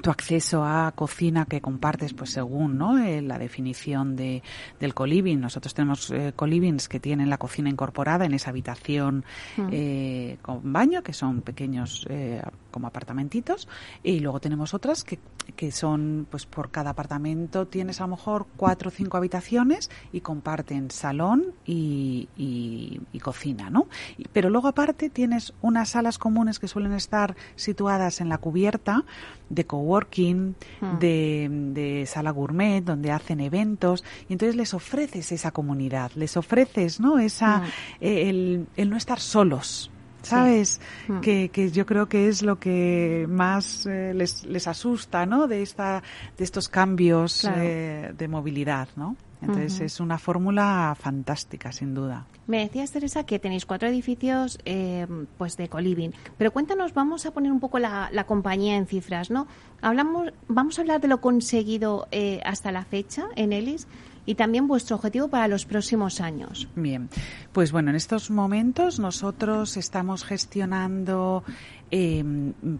tu acceso a cocina que compartes pues según ¿no? Eh, la definición de, del coliving. Nosotros tenemos eh, colivings que tienen la cocina incorporada en esa habitación mm. eh, con baño, que son pequeños eh, como apartamentitos, y luego tenemos otras que, que son, pues por cada apartamento tienes a lo mejor cuatro o cinco habitaciones y comparten salón y, y, y cocina, ¿no? Pero luego aparte tienes unas salas comunes que suelen estar situadas en la cubierta de coworking, mm. de, de, sala gourmet, donde hacen eventos, y entonces les ofreces esa comunidad, les ofreces, ¿no? Esa, mm. el, el no estar solos, ¿sabes? Sí. Mm. Que, que, yo creo que es lo que más eh, les, les, asusta, ¿no? De, esta, de estos cambios claro. eh, de movilidad, ¿no? Entonces uh -huh. es una fórmula fantástica, sin duda. Me decías, Teresa, que tenéis cuatro edificios eh, pues de coliving. Pero cuéntanos, vamos a poner un poco la, la, compañía en cifras, ¿no? Hablamos, vamos a hablar de lo conseguido eh, hasta la fecha en Elis y también vuestro objetivo para los próximos años. Bien, pues bueno, en estos momentos nosotros estamos gestionando eh,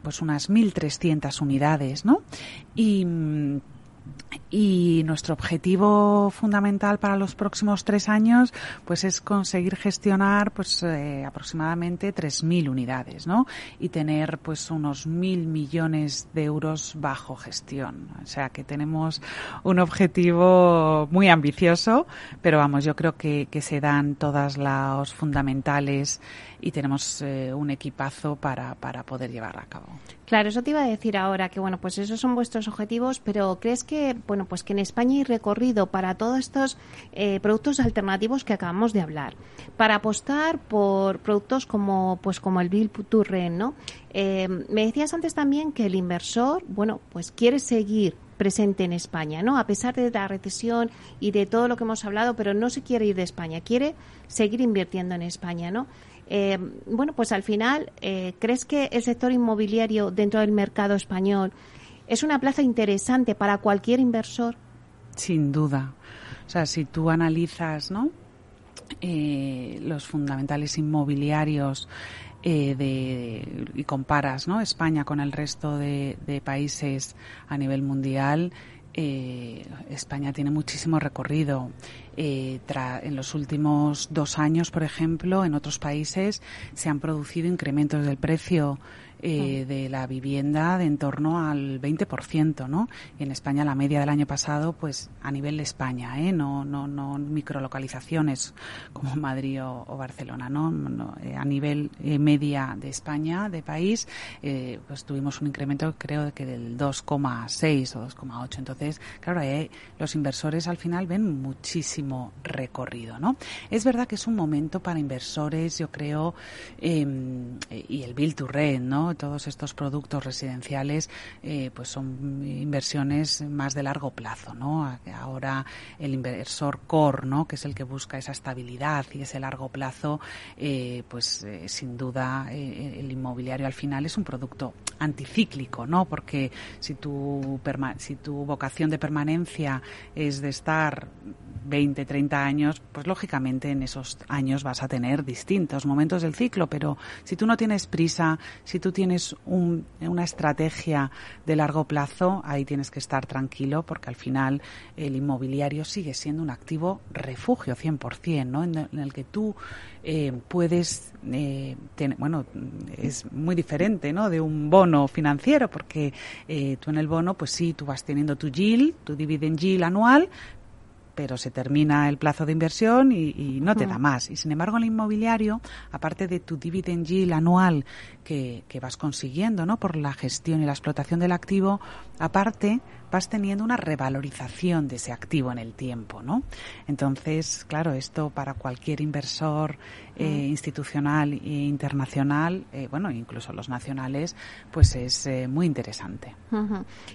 pues unas 1.300 unidades, ¿no? Y y nuestro objetivo fundamental para los próximos tres años pues es conseguir gestionar pues eh, aproximadamente 3.000 unidades ¿no? y tener pues unos mil millones de euros bajo gestión o sea que tenemos un objetivo muy ambicioso pero vamos yo creo que, que se dan todas las fundamentales y tenemos eh, un equipazo para, para poder llevar a cabo. Claro, eso te iba a decir ahora, que bueno, pues esos son vuestros objetivos, pero ¿crees que, bueno, pues que en España hay recorrido para todos estos eh, productos alternativos que acabamos de hablar? Para apostar por productos como, pues como el Bill Turren, ¿no? Eh, me decías antes también que el inversor, bueno, pues quiere seguir presente en España, ¿no? A pesar de la recesión y de todo lo que hemos hablado, pero no se quiere ir de España, quiere seguir invirtiendo en España, ¿no? Eh, bueno, pues al final, eh, ¿crees que el sector inmobiliario dentro del mercado español es una plaza interesante para cualquier inversor? Sin duda. O sea, si tú analizas, ¿no? Eh, los fundamentales inmobiliarios de, y comparas ¿no? España con el resto de países a nivel mundial, eh, España tiene muchísimo recorrido. Eh, en los últimos dos años, por ejemplo, en otros países se han producido incrementos del precio eh, de la vivienda de en torno al 20%, ¿no? En España la media del año pasado, pues a nivel de España, ¿eh? No, no, no microlocalizaciones como Madrid o, o Barcelona, ¿no? no eh, a nivel eh, media de España, de país, eh, pues tuvimos un incremento creo de que del 2,6 o 2,8. Entonces, claro, los inversores al final ven muchísimo recorrido, ¿no? Es verdad que es un momento para inversores, yo creo, eh, y el Bill to Rent, ¿no? Todos estos productos residenciales, eh, pues son inversiones más de largo plazo, ¿no? Ahora el inversor core. Que es el que busca esa estabilidad y ese largo plazo, eh, pues eh, sin duda el inmobiliario al final es un producto anticíclico, ¿no? Porque si tu, si tu vocación de permanencia es de estar 20, 30 años, pues lógicamente en esos años vas a tener distintos momentos del ciclo, pero si tú no tienes prisa, si tú tienes una estrategia de largo plazo, ahí tienes que estar tranquilo porque al final el inmobiliario sigue siendo un activo refugio 100%, ¿no? En, el que tú eh, puedes eh, bueno, es muy diferente, ¿no? De un bono financiero porque eh, tú en el bono, pues sí, tú vas teniendo tu yield, tu dividend yield anual, pero se termina el plazo de inversión y, no te da más. Y sin embargo, el inmobiliario, aparte de tu dividend yield anual que, que, vas consiguiendo, ¿no? Por la gestión y la explotación del activo, aparte vas teniendo una revalorización de ese activo en el tiempo, ¿no? Entonces, claro, esto para cualquier inversor eh, mm. institucional e internacional, eh, bueno, incluso los nacionales, pues es eh, muy interesante.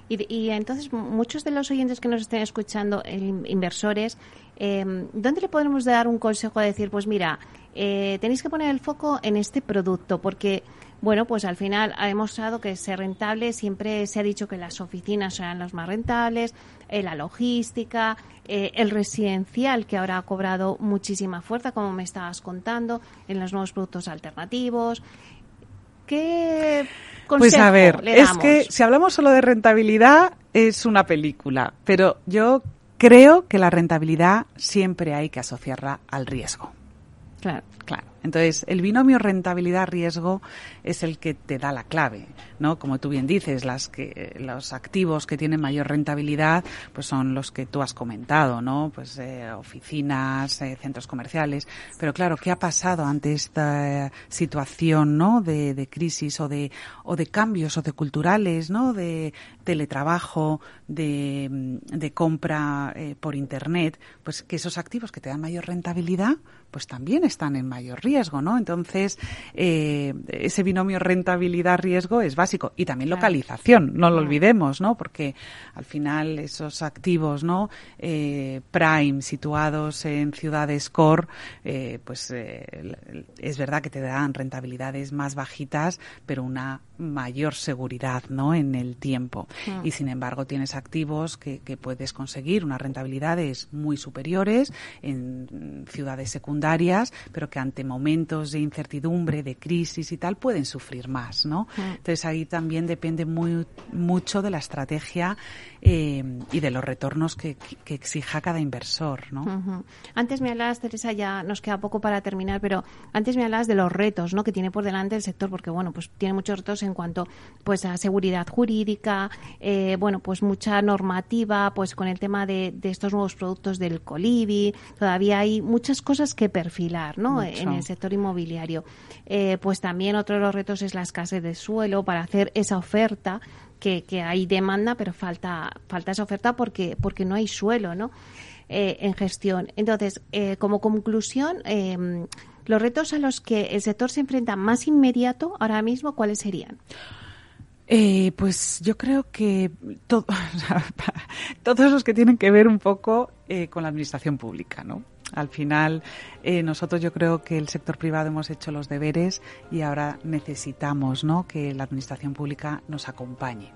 y, y, entonces, muchos de los oyentes que nos estén escuchando, inversores, ¿dónde le podemos dar un consejo de decir, pues mira, tenéis que poner el foco en este producto, porque bueno, pues al final ha demostrado que ser rentable siempre se ha dicho que las oficinas serán las más rentables, eh, la logística, eh, el residencial que ahora ha cobrado muchísima fuerza, como me estabas contando, en los nuevos productos alternativos. ¿Qué Pues a ver, le es que si hablamos solo de rentabilidad es una película, pero yo creo que la rentabilidad siempre hay que asociarla al riesgo. Claro. Claro. Entonces, el binomio rentabilidad-riesgo es el que te da la clave, ¿no? Como tú bien dices, las que, los activos que tienen mayor rentabilidad, pues son los que tú has comentado, ¿no? Pues eh, oficinas, eh, centros comerciales. Pero claro, ¿qué ha pasado ante esta situación, ¿no? De, de crisis o de, o de cambios socioculturales, ¿no? De teletrabajo, de, de compra eh, por Internet, pues que esos activos que te dan mayor rentabilidad, pues también están en mayor riesgo, ¿no? Entonces, eh, ese binomio rentabilidad-riesgo es básico. Y también localización, no lo olvidemos, ¿no? Porque al final esos activos, ¿no? Eh, prime, situados en ciudades core, eh, pues es verdad que te dan rentabilidades más bajitas, pero una mayor seguridad, ¿no? En el tiempo. Y sin embargo, tienes activos que, que puedes conseguir unas rentabilidades muy superiores en ciudades secundarias, pero que ante momentos de incertidumbre, de crisis y tal, pueden sufrir más, ¿no? Mm. Entonces ahí también depende muy, mucho de la estrategia eh, y de los retornos que, que, exija cada inversor, ¿no? Antes me hablabas, Teresa, ya nos queda poco para terminar, pero antes me hablabas de los retos, ¿no? Que tiene por delante el sector, porque bueno, pues tiene muchos retos en cuanto, pues, a seguridad jurídica, eh, bueno, pues mucha normativa, pues con el tema de, de estos nuevos productos del Colibi, todavía hay muchas cosas que perfilar, ¿no? En el sector inmobiliario. Eh, pues también otro de los retos es la escasez de suelo para hacer esa oferta que, que hay demanda, pero falta, falta esa oferta porque, porque no hay suelo, ¿no? Eh, en gestión. Entonces, eh, como conclusión, em, los retos a los que el sector se enfrenta más inmediato ahora mismo, ¿cuáles serían? Eh, pues yo creo que todos los que tienen que ver un poco eh, con la administración pública, ¿no? Al final, eh, nosotros yo creo que el sector privado hemos hecho los deberes y ahora necesitamos ¿no? que la administración pública nos acompañe,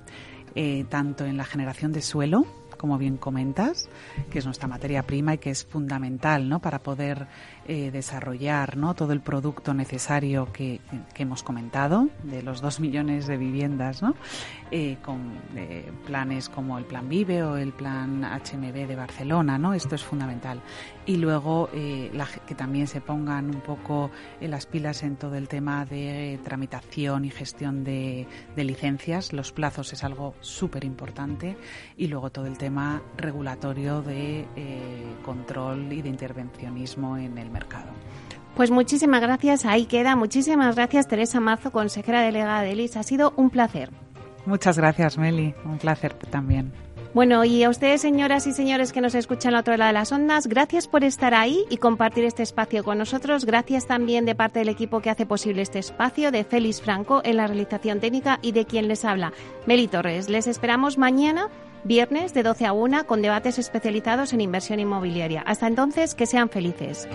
eh, tanto en la generación de suelo, como bien comentas, que es nuestra materia prima y que es fundamental ¿no? para poder eh, desarrollar ¿no? todo el producto necesario que, hemos comentado, de los dos millones de viviendas, ¿no? Eh, con eh, planes como el Plan Vive o el Plan HMB de Barcelona. ¿no? Esto es fundamental. Y luego la, que también se pongan un poco las pilas en todo el tema de tramitación y gestión de, de licencias. Los plazos es algo súper importante. Y luego todo el tema regulatorio de control y de intervencionismo en el mercado. Pues muchísimas gracias, ahí queda. Muchísimas gracias, Teresa Marzo, consejera delegada de LIS. Ha sido un placer. Muchas gracias, Meli. Un placer también. Bueno, y a ustedes, señoras y señores que nos escuchan a otro lado de las ondas, gracias por estar ahí y compartir este espacio con nosotros. Gracias también de parte del equipo que hace posible este espacio, de Félix Franco en la realización técnica y de quien les habla, Meli Torres. Les esperamos mañana, viernes, de 12 a 1, con debates especializados en inversión inmobiliaria. Hasta entonces, que sean felices.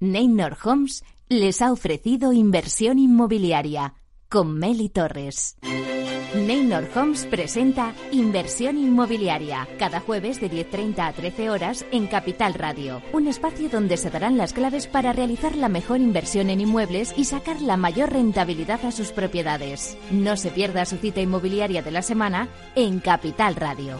Neynor Homes les ha ofrecido inversión inmobiliaria con Meli Torres. Neynor Homes presenta Inversión Inmobiliaria cada jueves de 10.30 a 13 horas en Capital Radio, un espacio donde se darán las claves para realizar la mejor inversión en inmuebles y sacar la mayor rentabilidad a sus propiedades. No se pierda su cita inmobiliaria de la semana en Capital Radio.